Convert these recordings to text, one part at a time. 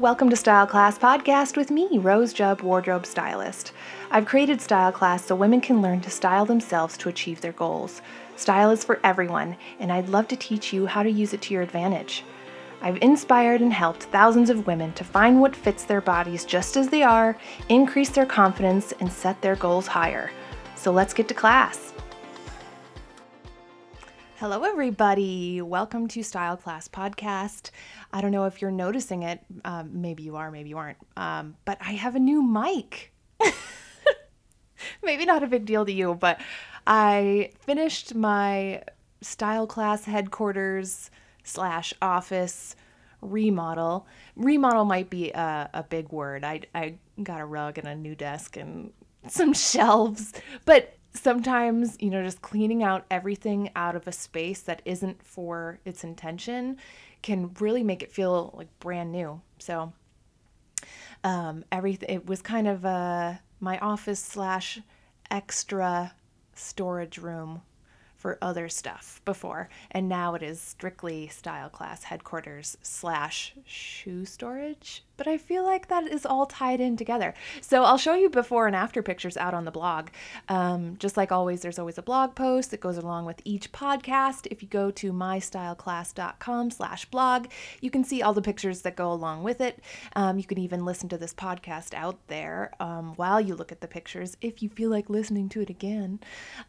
Welcome to Style Class Podcast with me, Rose Jubb, wardrobe stylist. I've created Style Class so women can learn to style themselves to achieve their goals. Style is for everyone, and I'd love to teach you how to use it to your advantage. I've inspired and helped thousands of women to find what fits their bodies just as they are, increase their confidence, and set their goals higher. So let's get to class. Hello, everybody. Welcome to Style Class Podcast. I don't know if you're noticing it. Um, maybe you are, maybe you aren't. Um, but I have a new mic. maybe not a big deal to you, but I finished my Style Class headquarters slash office remodel. Remodel might be a, a big word. I, I got a rug and a new desk and some shelves, but sometimes, you know, just cleaning out everything out of a space that isn't for its intention can really make it feel like brand new. So, um, everything, it was kind of uh, my office slash extra storage room for other stuff before, and now it is strictly style class headquarters slash shoe storage. But I feel like that is all tied in together. So I'll show you before and after pictures out on the blog. Um, just like always, there's always a blog post that goes along with each podcast. If you go to mystyleclass.com slash blog, you can see all the pictures that go along with it. Um, you can even listen to this podcast out there um, while you look at the pictures if you feel like listening to it again.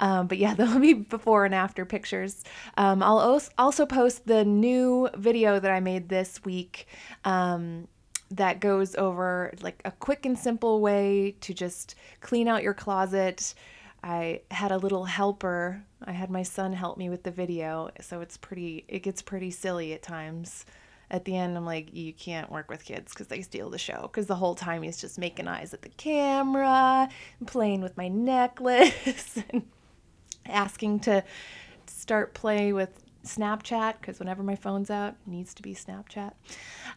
Um, but yeah, there'll be before and after pictures. Um, I'll also post the new video that I made this week um, that goes over like a quick and simple way to just clean out your closet. I had a little helper. I had my son help me with the video, so it's pretty it gets pretty silly at times. At the end I'm like you can't work with kids cuz they steal the show cuz the whole time he's just making eyes at the camera, playing with my necklace and asking to start play with Snapchat because whenever my phone's out, it needs to be Snapchat.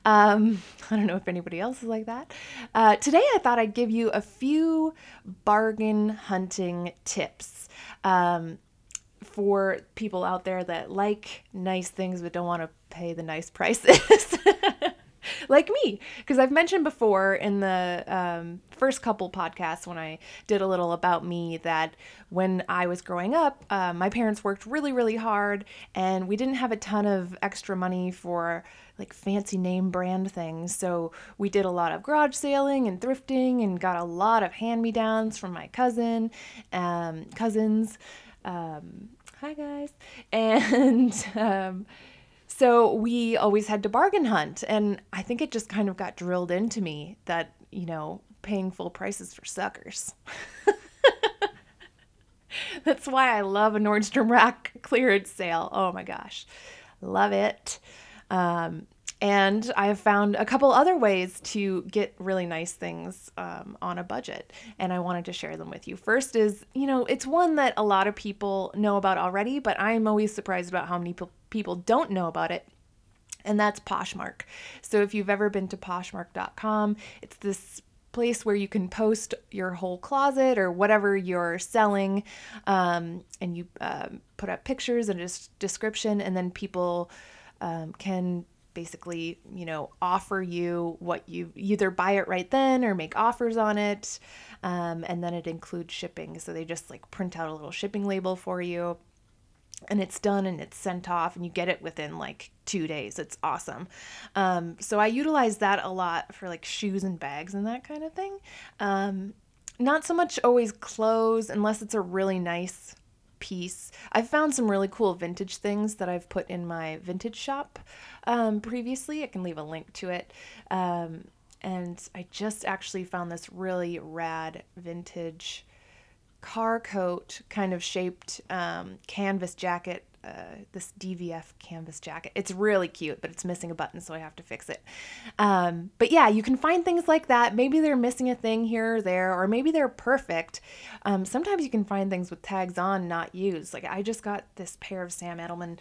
Um, I don't know if anybody else is like that. Uh, today, I thought I'd give you a few bargain hunting tips um, for people out there that like nice things but don't want to pay the nice prices. like me. Because I've mentioned before in the um, first couple podcasts when I did a little about me that when I was growing up, uh, my parents worked really, really hard and we didn't have a ton of extra money for like fancy name brand things. So we did a lot of garage sailing and thrifting and got a lot of hand me downs from my cousin, um, cousins. Um, hi guys. And, um, so we always had to bargain hunt. And I think it just kind of got drilled into me that, you know, paying full prices for suckers. That's why I love a Nordstrom Rack clearance sale. Oh my gosh, love it. Um, and I have found a couple other ways to get really nice things um, on a budget, and I wanted to share them with you. First is, you know, it's one that a lot of people know about already, but I'm always surprised about how many people don't know about it and that's Poshmark. So if you've ever been to poshmark.com, it's this place where you can post your whole closet or whatever you're selling, um, and you uh, put up pictures and a description, and then people um, can basically, you know, offer you what you either buy it right then or make offers on it. Um, and then it includes shipping. So they just like print out a little shipping label for you and it's done and it's sent off and you get it within like two days it's awesome um, so i utilize that a lot for like shoes and bags and that kind of thing um, not so much always clothes unless it's a really nice piece. I've found some really cool vintage things that i've put in my vintage shop um, previously. I can leave a link to it. Um, and i just actually found this really rad vintage car coat kind of shaped um, canvas jacket uh, this DVF canvas jacket. It's really cute, but it's missing a button, so I have to fix it. Um, but yeah, you can find things like that. Maybe they're missing a thing here or there, or maybe they're perfect. Um, sometimes you can find things with tags on, not used. Like I just got this pair of Sam Edelman,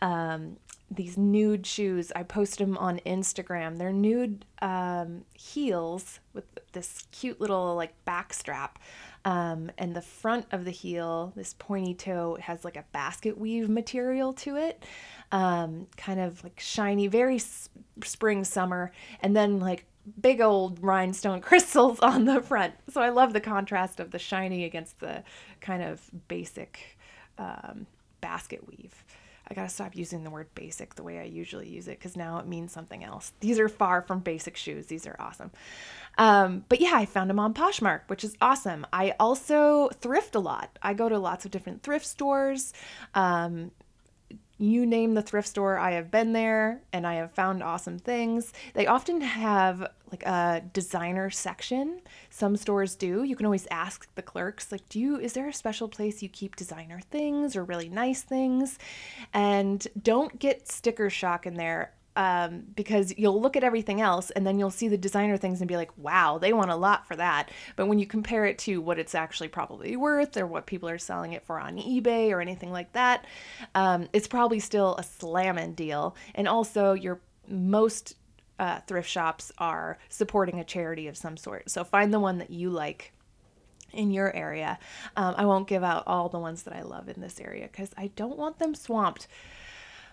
um, these nude shoes. I posted them on Instagram. They're nude um, heels with this cute little like back strap. Um, and the front of the heel, this pointy toe, has like a basket weave material to it, um, kind of like shiny, very s- spring, summer. And then, like, big old rhinestone crystals on the front. So I love the contrast of the shiny against the kind of basic um, basket weave. I gotta stop using the word basic the way I usually use it because now it means something else. These are far from basic shoes. These are awesome. Um, but yeah, I found them on Poshmark, which is awesome. I also thrift a lot. I go to lots of different thrift stores. Um, you name the thrift store, I have been there and I have found awesome things. They often have like a designer section. Some stores do. You can always ask the clerks like, "Do you is there a special place you keep designer things or really nice things?" And don't get sticker shock in there um, because you'll look at everything else and then you'll see the designer things and be like, wow, they want a lot for that. But when you compare it to what it's actually probably worth or what people are selling it for on eBay or anything like that, um, it's probably still a slamming deal. And also, your most uh, thrift shops are supporting a charity of some sort. So find the one that you like in your area. Um, I won't give out all the ones that I love in this area because I don't want them swamped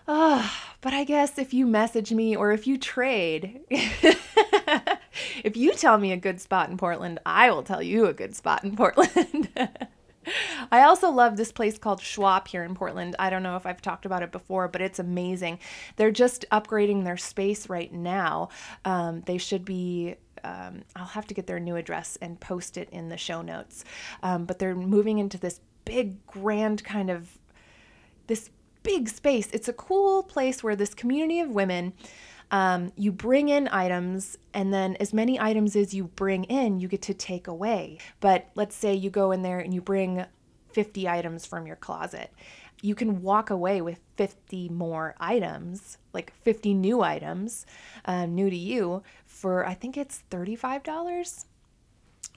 Oh, but I guess if you message me or if you trade, if you tell me a good spot in Portland, I will tell you a good spot in Portland. I also love this place called Shwop here in Portland. I don't know if I've talked about it before, but it's amazing. They're just upgrading their space right now. Um, they should be um, I'll have to get their new address and post it in the show notes. Um, but they're moving into this big, grand kind of this big space. It's a cool place where this community of women, um, you bring in items, and then as many items as you bring in, you get to take away. But let's say you go in there and you bring 50 items from your closet. You can walk away with 50 more items, like 50 new items, um, new to you, for I think it's $35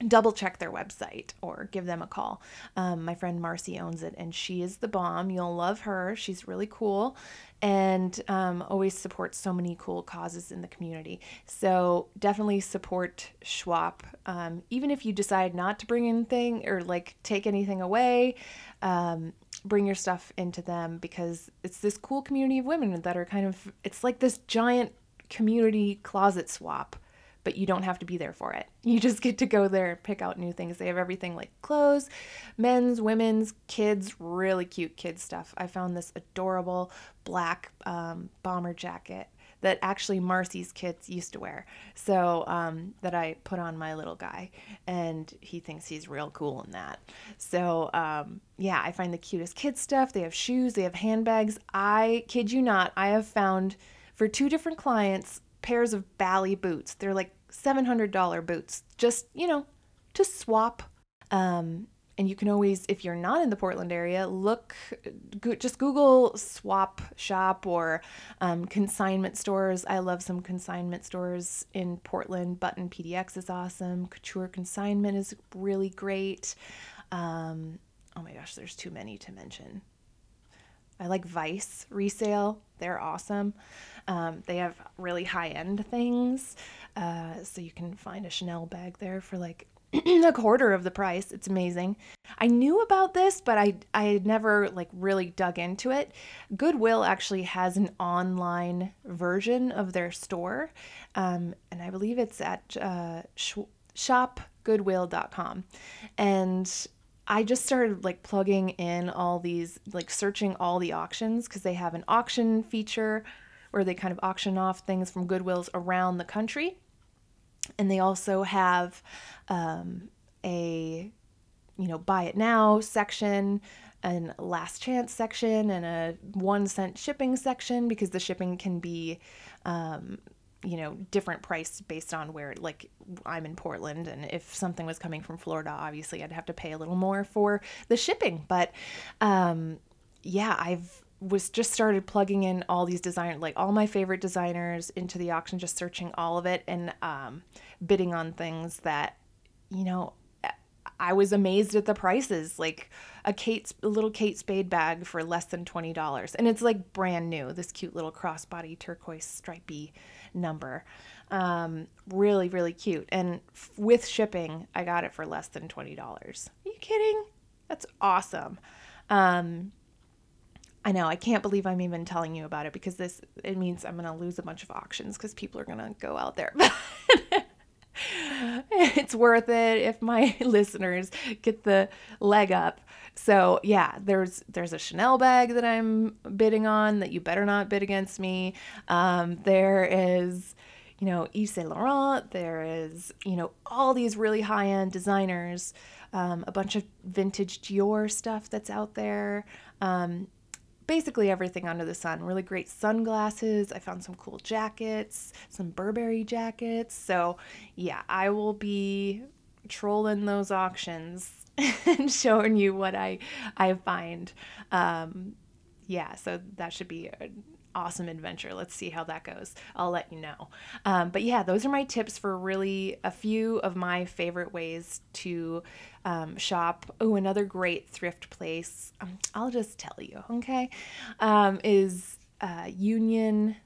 double check their website or give them a call. Um, my friend Marcy owns it and she is the bomb. You'll love her. She's really cool and um, always supports so many cool causes in the community. So definitely support Shwop. Um, even if you decide not to bring anything or like take anything away, um, bring your stuff into them because it's this cool community of women that are kind of, it's like this giant community closet swap but you don't have to be there for it. You just get to go there and pick out new things. They have everything like clothes, men's, women's, kids, really cute kids stuff. I found this adorable black um, bomber jacket that actually Marcy's kids used to wear. So um, that I put on my little guy, and he thinks he's real cool in that. So um, yeah, I find the cutest kids stuff. They have shoes, they have handbags. I kid you not, I have found for two different clients pairs of Bally boots. They're like $700 boots, just, you know, to swap. Um, and you can always, if you're not in the Portland area, look, go, just Google swap shop or um, consignment stores. I love some consignment stores in Portland. Button PDX is awesome. Couture Consignment is really great. Um, oh my gosh, there's too many to mention. I like Vice resale, they're awesome. Um, they have really high end things. Uh, so you can find a Chanel bag there for like a quarter of the price. It's amazing. I knew about this, but I I had never like really dug into it. Goodwill actually has an online version of their store, um, and I believe it's at uh, sh- shopgoodwill.com. And I just started like plugging in all these, like searching all the auctions because they have an auction feature where they kind of auction off things from Goodwills around the country. And they also have um, a, you know, buy it now section, and last chance section, and a one cent shipping section because the shipping can be, um, you know, different price based on where, like, I'm in Portland, and if something was coming from Florida, obviously I'd have to pay a little more for the shipping. But um, yeah, I've was just started plugging in all these design like all my favorite designers into the auction just searching all of it and um, bidding on things that you know i was amazed at the prices like a kate a little kate spade bag for less than $20 and it's like brand new this cute little crossbody turquoise stripy number um, really really cute and f- with shipping i got it for less than $20 are you kidding that's awesome um, I know. I can't believe I'm even telling you about it because this it means I'm going to lose a bunch of auctions because people are going to go out there. it's worth it if my listeners get the leg up. So yeah, there's there's a Chanel bag that I'm bidding on that you better not bid against me. Um, there is you know, Yves Saint Laurent, there is, you know, all these really high end designers, um, a bunch of vintage Dior stuff that's out there. Um, basically everything under the sun. Really great sunglasses. I found some cool jackets, some Burberry jackets. So, yeah, I will be trolling those auctions and showing you what I I find. Um, yeah, so that should be awesome adventure. Let's see how that goes. I'll let you know. Um, but yeah, those are my tips for really a few of my favorite ways to um, shop. Oh, another great thrift place. Um, I'll just tell you, okay, um, is uh, Union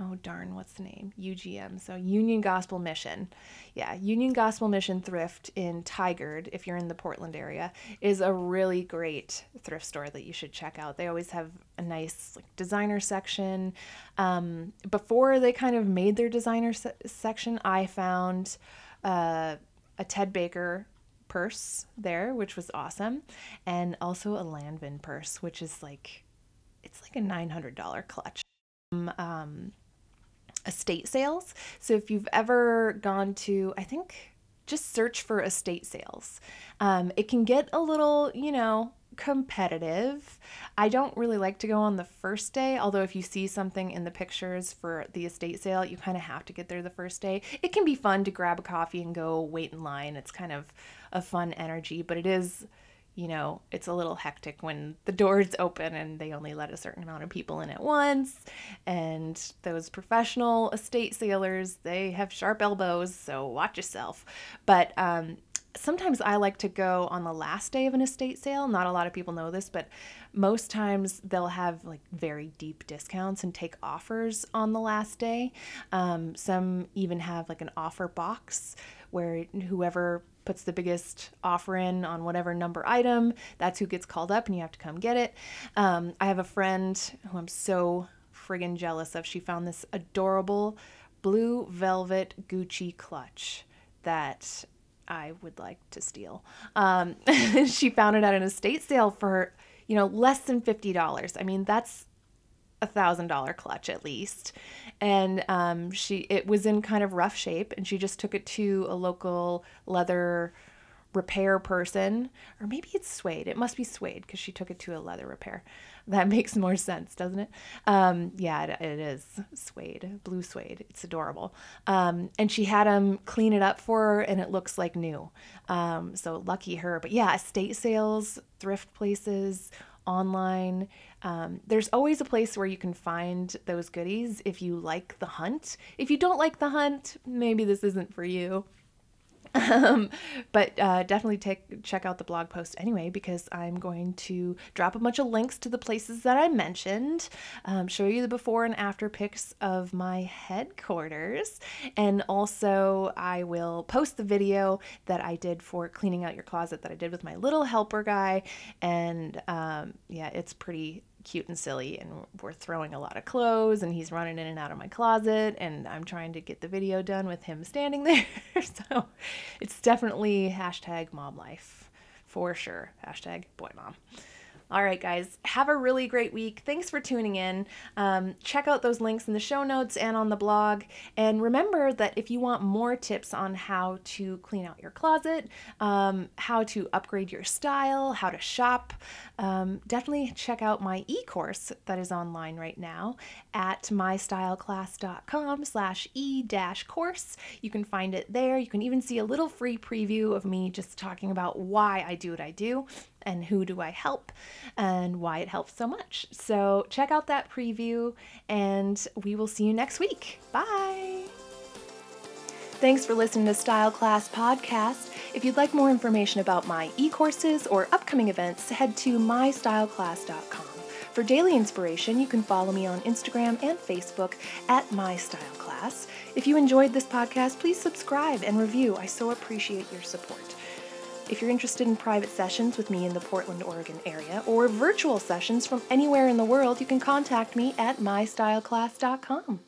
oh darn, what's the name? UGM. So Union Gospel Mission. Yeah, Union Gospel Mission Thrift in Tigard, if you're in the Portland area, is a really great thrift store that you should check out. They always have a nice like, designer section. Um, before they kind of made their designer se- section, I found uh, a Ted Baker purse there, which was awesome, and also a Lanvin purse, which is like it's like a $900 clutch. Um, estate sales. So if you've ever gone to, I think, just search for estate sales. Um, it can get a little, you know, competitive. I don't really like to go on the first day, although if you see something in the pictures for the estate sale, you kind of have to get there the first day. It can be fun to grab a coffee and go wait in line. It's kind of a fun energy, but it is you know, it's a little hectic when the doors open and they only let a certain amount of people in at once. And those professional estate sailors, they have sharp elbows, so watch yourself. But um, sometimes I like to go on the last day of an estate sale. Not a lot of people know this, but most times they'll have like very deep discounts and take offers on the last day. Um, some even have like an offer box where whoever puts the biggest offer in on whatever number item, that's who gets called up and you have to come get it. Um, I have a friend who I'm so friggin' jealous of. She found this adorable blue velvet Gucci clutch that I would like to steal. Um, she found it at an estate sale for, you know, less than $50. I mean, that's a thousand dollar clutch at least. And um, she it was in kind of rough shape and she just took it to a local leather repair person. Or maybe it's suede. It must be suede because she took it to a leather repair. That makes more sense doesn't it? Um, yeah it, it is suede blue suede. It's adorable. Um, and she had him clean it up for her and it looks like new. Um, so lucky her. But yeah estate sales thrift places online. Um, there's always a place where you can find those goodies if you like the hunt. If you don't like the hunt, maybe this isn't for you. Um, but uh, definitely take check out the blog post anyway because I'm going to drop a bunch of links to the places that I mentioned, um, show you the before and after pics of my headquarters, and also I will post the video that I did for cleaning out your closet that I did with my little helper guy, and um, yeah, it's pretty cute and silly and we're throwing a lot of clothes and he's running in and out of my closet and I'm trying to get the video done with him standing there. so it's definitely hashtag mom life for sure. Hashtag boy mom. All right, guys, have a really great week. Thanks for tuning in. Um, check out those links in the show notes and on the blog. And remember that if you want more tips on how to clean out your closet, um, how to upgrade your style, how to shop, um, definitely check out my e-course that is online right now at mystyleclass.com slash e-course. You can find it there. You can even see a little free preview of me just talking about why I do what I do and who do I help and why it helps so much. So check out that preview and we will see you next week. Bye. Thanks for listening to Style Class Podcast. If you'd like more information about my e courses or upcoming events, head to mystyleclass.com. For daily inspiration, you can follow me on Instagram and Facebook at MyStyleClass. If you enjoyed this podcast, please subscribe and review. I so appreciate your support. If you're interested in private sessions with me in the Portland, Oregon area, or virtual sessions from anywhere in the world, you can contact me at mystyleclass.com.